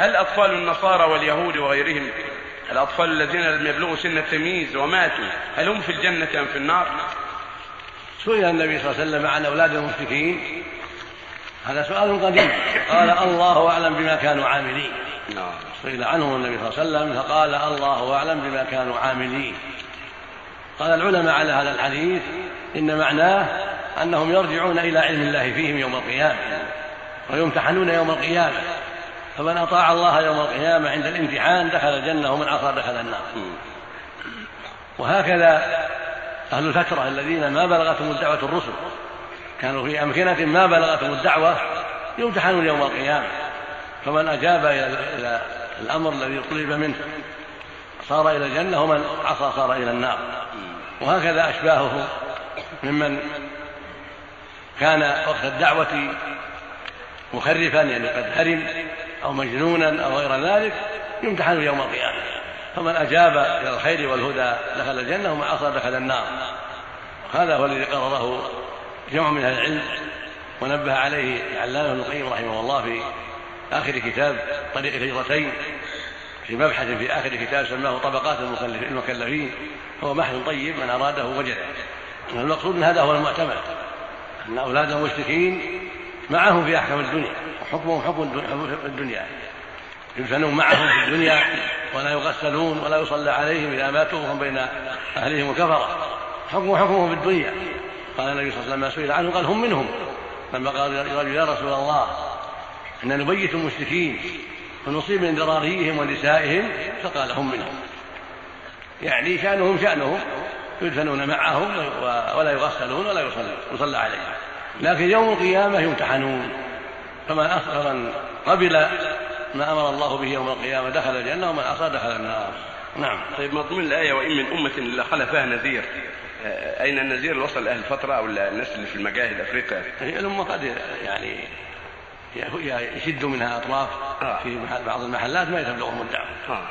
هل أطفال النصارى واليهود وغيرهم الأطفال الذين لم يبلغوا سن التمييز وماتوا هل هم في الجنة أم في النار؟ سئل النبي صلى الله عليه وسلم عن أولاد المشركين. هذا سؤال قديم. قال الله أعلم بما كانوا عاملين. نعم. سئل عنهم النبي صلى الله عليه وسلم فقال الله أعلم بما كانوا عاملين. قال العلماء على هذا الحديث إن معناه أنهم يرجعون إلى علم الله فيهم يوم القيامة ويمتحنون يوم القيامة. فمن أطاع الله يوم القيامة عند الامتحان دخل الجنة ومن عصى دخل النار. وهكذا أهل الفترة الذين ما بلغتهم الدعوة الرسل كانوا في أمكنة ما بلغتهم الدعوة يمتحنون يوم القيامة. فمن أجاب إلى الأمر الذي طلب منه صار إلى الجنة ومن عصى صار إلى النار. وهكذا أشباهه ممن كان وقت الدعوة مخرفا يعني قد هرم أو مجنونا أو غير ذلك يمتحن يوم القيامة. فمن أجاب إلى الخير والهدى دخل الجنة ومن عصى دخل النار. هذا هو الذي قرره جمع من أهل العلم ونبه عليه العلامة ابن القيم رحمه الله في آخر كتاب طريق الهجرتين في مبحث في آخر كتاب سماه طبقات المكلفين هو بحث طيب من أراده وجده. المقصود من هذا هو المعتمد أن أولاد المشركين معهم في أحكام الدنيا. وحكمهم حكم الدنيا يدفنون معهم في الدنيا ولا يغسلون ولا يصلى عليهم إذا ماتوا وهم بين أهلهم الكفرة حكم حكمهم في الدنيا. قال النبي صلى الله عليه وسلم سئل عنه قال هم منهم لما قال يا رسول الله إن نبيت المشركين ونصيب من ذراريهم ونسائهم فقال هم منهم يعني شأنهم شأنهم يدفنون معهم ولا يغسلون ولا يصلى عليهم. لكن يوم القيامة يمتحنون. فمن أصغر قبل ما أمر الله به يوم القيامة دخل الجنة ومن عصى دخل النار. نعم. طيب مضمون الآية وإن من أمة إلا خلفها نذير. أين النذير؟ اللي وصل لأهل الفترة أو الناس اللي في المجاهد أفريقيا؟ الأمة قد يعني يشد منها أطراف في بعض المحلات ما يتبلغهم الدعوة.